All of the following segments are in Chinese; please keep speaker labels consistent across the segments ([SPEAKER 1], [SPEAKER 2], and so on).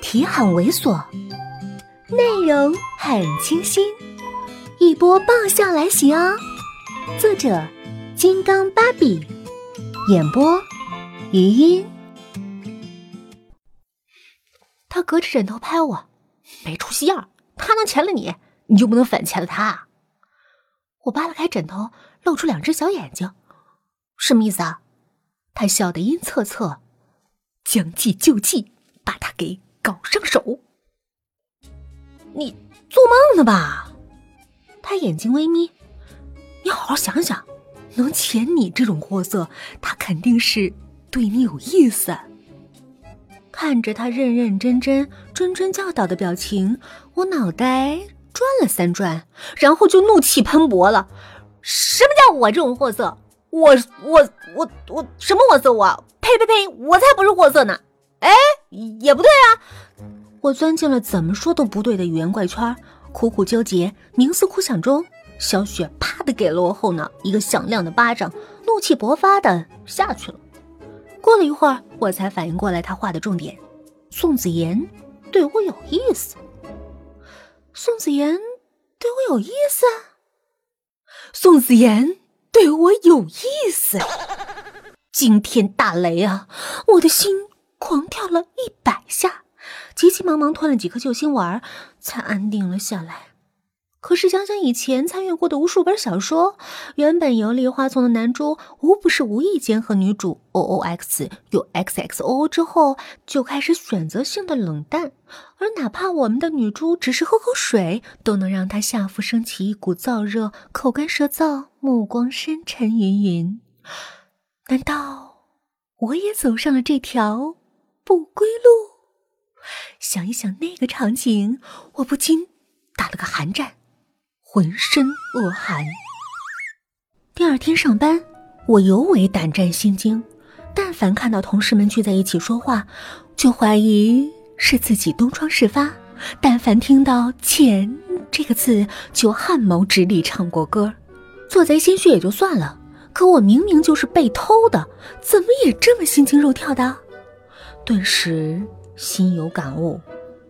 [SPEAKER 1] 题很猥琐，内容很清新，一波爆笑来袭哦！作者：金刚芭比，演播：余音。
[SPEAKER 2] 他隔着枕头拍我，没出息样！他能钳了你，你就不能反钳了他？我扒拉开枕头，露出两只小眼睛，什么意思啊？他笑得阴恻恻，将计就计。把他给搞上手！你做梦呢吧？他眼睛微眯，你好好想想，能潜你这种货色，他肯定是对你有意思。看着他认认真真、谆谆教导的表情，我脑袋转了三转，然后就怒气喷薄了。什么叫我这种货色？我我我我什么货色？我呸呸呸！我才不是货色呢！哎，也不对啊！我钻进了怎么说都不对的语言怪圈，苦苦纠结，冥思苦想中，小雪啪的给了我后脑一个响亮的巴掌，怒气勃发的下去了。过了一会儿，我才反应过来他话的重点：宋子妍对我有意思。宋子妍对我有意思？宋子妍对我有意思？惊天大雷啊！我的心。了一百下，急急忙忙吞了几颗救心丸，才安定了下来。可是想想以前参与过的无数本小说，原本游历花丛的男主无不是无意间和女主 O O X 有 X X O O 之后就开始选择性的冷淡，而哪怕我们的女主只是喝口水，都能让他下腹升起一股燥热，口干舌燥，目光深沉云云。难道我也走上了这条？不归路。想一想那个场景，我不禁打了个寒战，浑身恶寒。第二天上班，我尤为胆战心惊。但凡看到同事们聚在一起说话，就怀疑是自己东窗事发；但凡听到“钱”这个字，就汗毛直立，唱过歌。做贼心虚也就算了，可我明明就是被偷的，怎么也这么心惊肉跳的？顿时心有感悟，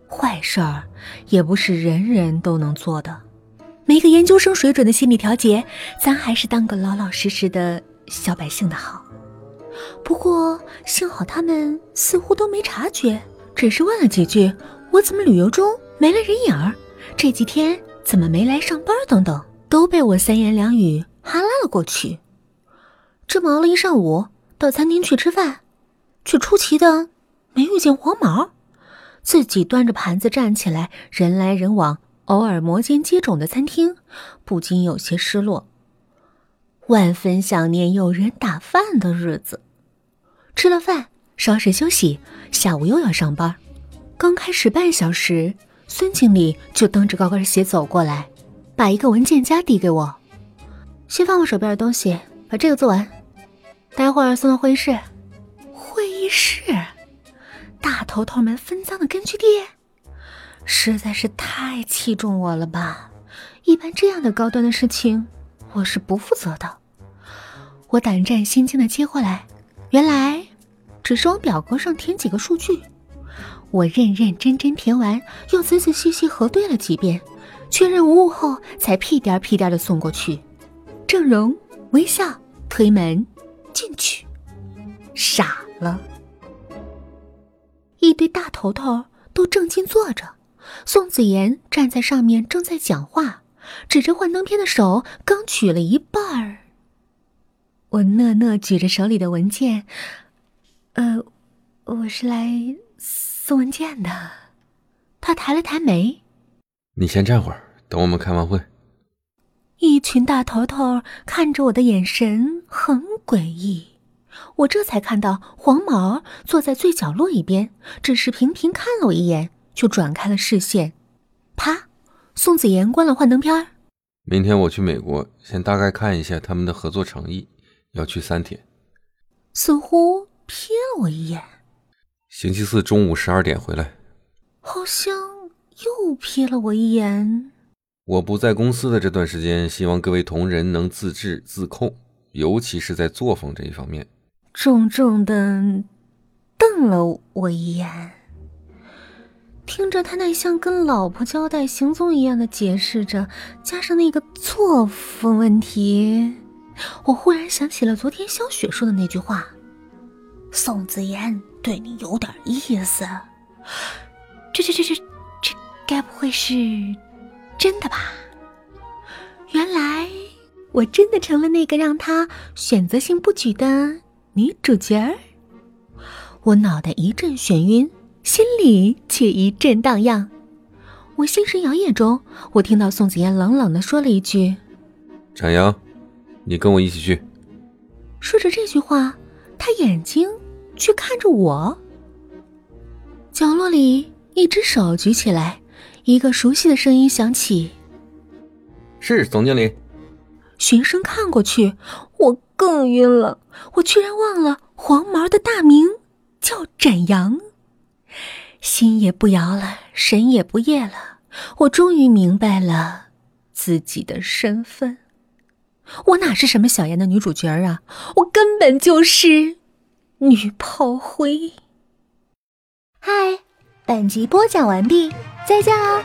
[SPEAKER 2] 坏事儿也不是人人都能做的。没个研究生水准的心理调节，咱还是当个老老实实的小百姓的好。不过幸好他们似乎都没察觉，只是问了几句：“我怎么旅游中没了人影儿？这几天怎么没来上班？”等等，都被我三言两语哈拉了过去。这么熬了一上午，到餐厅去吃饭，却出奇的。没遇见黄毛，自己端着盘子站起来，人来人往，偶尔摩肩接踵的餐厅，不禁有些失落，万分想念有人打饭的日子。吃了饭，稍事休息，下午又要上班。刚开始半小时，孙经理就蹬着高跟鞋走过来，把一个文件夹递给我，先放我手边的东西，把这个做完，待会儿送到会议室。会议室。大头头们分赃的根据地，实在是太器重我了吧！一般这样的高端的事情，我是不负责的。我胆战心惊的接过来，原来只是往表格上填几个数据。我认认真真填完，又仔仔细细核对了几遍，确认无误后，才屁颠屁颠的送过去。郑容微笑推门进去，傻了。一堆大头头都正襟坐着，宋子妍站在上面正在讲话，指着幻灯片的手刚举了一半儿。我讷讷举着手里的文件，呃，我是来送文件的。他抬了抬眉，
[SPEAKER 3] 你先站会儿，等我们开完会。
[SPEAKER 1] 一群大头头看着我的眼神很诡异。我这才看到黄毛坐在最角落一边，只是频频看了我一眼，就转开了视线。啪！宋子妍关了幻灯片。
[SPEAKER 3] 明天我去美国，先大概看一下他们的合作诚意，要去三天。
[SPEAKER 1] 似乎瞥了我一眼。
[SPEAKER 3] 星期四中午十二点回来。
[SPEAKER 1] 好像又瞥了我一眼。
[SPEAKER 3] 我不在公司的这段时间，希望各位同仁能自制自控，尤其是在作风这一方面。
[SPEAKER 1] 重重的瞪了我一眼，
[SPEAKER 2] 听着他那像跟老婆交代行踪一样的解释着，加上那个作风问题，我忽然想起了昨天萧雪说的那句话：“
[SPEAKER 4] 宋子妍对你有点意思。”
[SPEAKER 2] 这这这这这，该不会是真的吧？原来我真的成了那个让他选择性不举的女主角儿。我脑袋一阵眩晕。心里却一阵荡漾。我心神摇曳中，我听到宋子妍冷冷的说了一句：“
[SPEAKER 3] 展阳，你跟我一起去。”
[SPEAKER 2] 说着这句话，他眼睛却看着我。角落里，一只手举起来，一个熟悉的声音响起：“
[SPEAKER 3] 是总经理。”
[SPEAKER 2] 循声看过去，我更晕了。我居然忘了黄毛的大名叫展阳。心也不摇了，神也不夜了。我终于明白了自己的身份。我哪是什么小言的女主角啊？我根本就是女炮灰。
[SPEAKER 4] 嗨，本集播讲完毕，再见哦。